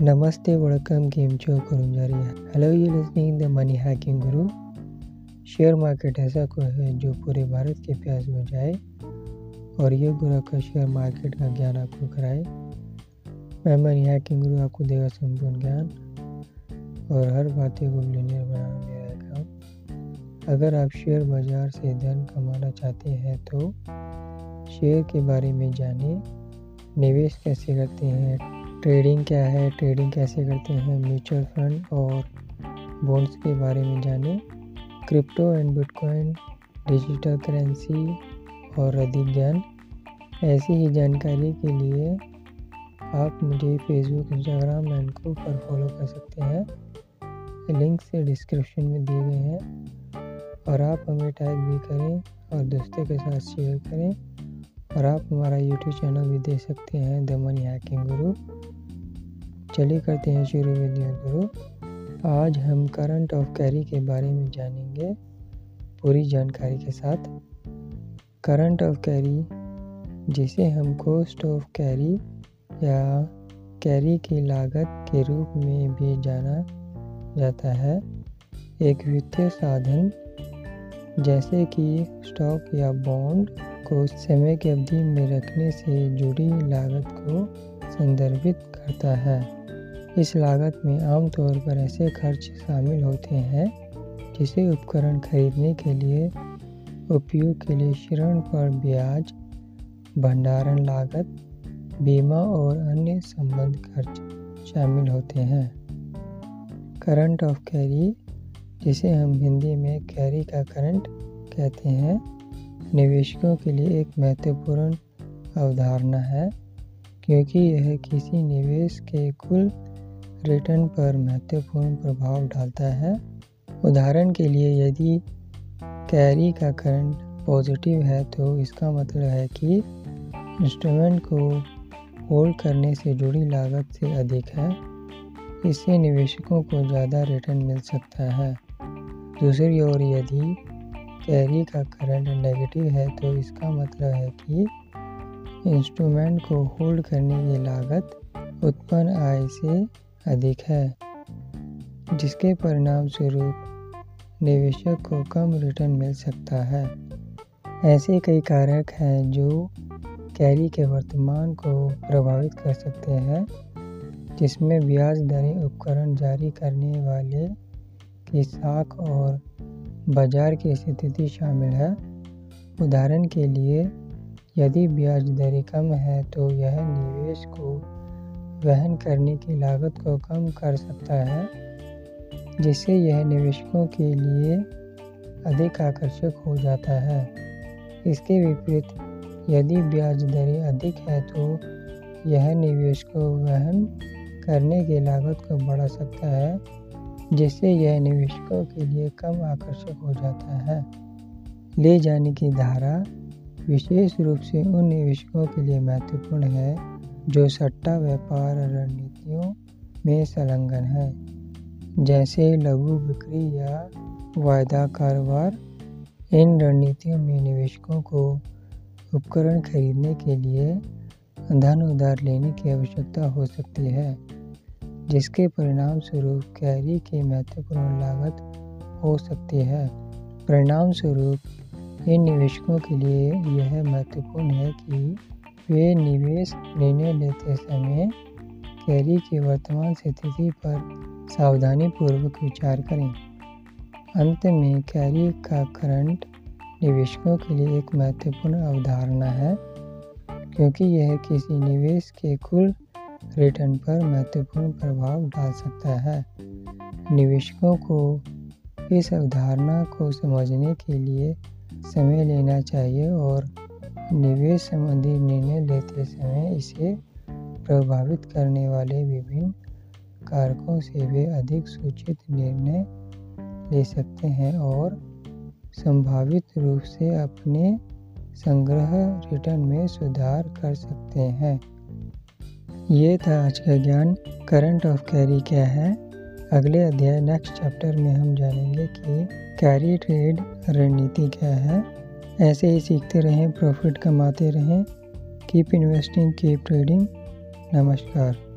Namaste, welcome रही है hello you listening the money hacking Guru share market ऐसा कोई है जो पूरे भारत के प्यास में जाए और ये गुरु का शेयर मार्केट का ज्ञान आपको कराए। मैं मनी हैकिंग गुरु आपको देगा संपूर्ण ज्ञान और हर बातें को मिलीनियर बनाना मेरा काम। अगर आप शेयर बाज़ार से धन कमाना चाहते हैं तो शेयर के बारे में जानिए। निवेश कैसे करते हैं ट्रेडिंग क्या है, ट्रेडिंग कैसे करते हैं म्यूचुअल फंड और बॉन्ड्स के बारे में जानें। Crypto and bitcoin, digital currency और अधिक ज्ञान। ऐसी ही जानकारी के लिए आप मुझे फेसबुक इंस्टाग्राम एंड को पर फॉलो कर सकते हैं। लिंक से डिस्क्रिप्शन में दिए गए हैं और आप हमें टैग भी करें और दोस्तों के साथ शेयर करें। और आप हमारा यूट्यूब चैनल भी देख सकते हैं द मनी हैकिंग गुरु चलिए करते हैं शुरू गुरु आज हम करंट ऑफ़ कैरी के बारे में जानेंगे पूरी जानकारी के साथ। करंट ऑफ़ कैरी जिसे हम कॉस्ट ऑफ़ कैरी या कैरी की लागत के रूप में भी जाना जाता है। एक वित्तीय साधन, जैसे कि स्टॉक या बॉन्ड को समय की अवधि में रखने से जुड़ी लागत को संदर्भित करता है। इस लागत में आमतौर पर ऐसे खर्च शामिल होते हैं, जिसे उपकरण खरीदने के लिए उपयोग के लिए ऋण पर ब्याज, भंडारण लागत, बीमा और अन्य संबंध खर्च शामिल होते हैं। करंट ऑफ़ कैरी, जिसे हम हिंदी में कैरी का करंट कहते हैं, निवेशकों के लिए एक महत्वपूर्ण अवधारणा है, क्योंकि यह किसी निवेश के कुल रिटर्न पर महत्वपूर्ण प्रभाव डालता है। उदाहरण के लिए, यदि कैरी का करंट पॉजिटिव है तो इसका मतलब है कि इंस्ट्रूमेंट को होल्ड करने से जुड़ी लागत से अधिक है। इससे निवेशकों को ज़्यादा रिटर्न मिल सकता है। दूसरी ओर, यदि कैरी का करंट नेगेटिव है तो इसका मतलब है कि इंस्ट्रूमेंट को होल्ड करने की लागत उत्पन्न आय से अधिक है, जिसके परिणाम स्वरूप निवेशक को कम रिटर्न मिल सकता है। ऐसे कई कारक हैं जो कैरी के वर्तमान को प्रभावित कर सकते हैं, जिसमें ब्याज दरें उपकरण जारी करने वाले की साख और बाज़ार की स्थिति शामिल है। उदाहरण के लिए, यदि ब्याज दरें कम है तो यह निवेश को वहन करने की लागत को कम कर सकता है, जिससे यह निवेशकों के लिए अधिक आकर्षक हो जाता है। इसके विपरीत, यदि ब्याज दरें अधिक है तो यह निवेश को वहन करने की लागत को बढ़ा सकता है, जिससे यह निवेशकों के लिए कम आकर्षक हो जाता है। ले जाने की धारा विशेष रूप से उन निवेशकों के लिए महत्वपूर्ण है जो सट्टा व्यापार रणनीतियों में संलग्न है, जैसे लघु बिक्री या वायदा कारोबार, इन रणनीतियों में निवेशकों को उपकरण खरीदने के लिए धन उधार लेने की आवश्यकता हो सकती है, जिसके परिणाम स्वरूप कैरी की महत्वपूर्ण लागत हो सकती है। परिणाम स्वरूप इन निवेशकों के लिए यह महत्वपूर्ण है कि वे निवेश निर्णय लेते समय कैरी की वर्तमान स्थिति पर सावधानीपूर्वक विचार करें। अंत में कैरी का करंट निवेशकों के लिए एक महत्वपूर्ण अवधारणा है, क्योंकि यह किसी निवेश के कुल रिटर्न पर महत्वपूर्ण प्रभाव डाल सकता है। निवेशकों को इस अवधारणा को समझने के लिए समय लेना चाहिए और निवेश संबंधी निर्णय लेते समय इसे प्रभावित करने वाले विभिन्न कारकों से वे अधिक सूचित निर्णय ले सकते हैं और संभावित रूप से अपने संग्रह रिटर्न में सुधार कर सकते हैं। ये था आज का ज्ञान। करंट ऑफ़ कैरी क्या है? अगले अध्याय, नेक्स्ट चैप्टर में हम जानेंगे कि कैरी ट्रेड रणनीति क्या है। ऐसे ही सीखते रहें प्रॉफिट कमाते रहें। कीप इन्वेस्टिंग कीप ट्रेडिंग नमस्कार।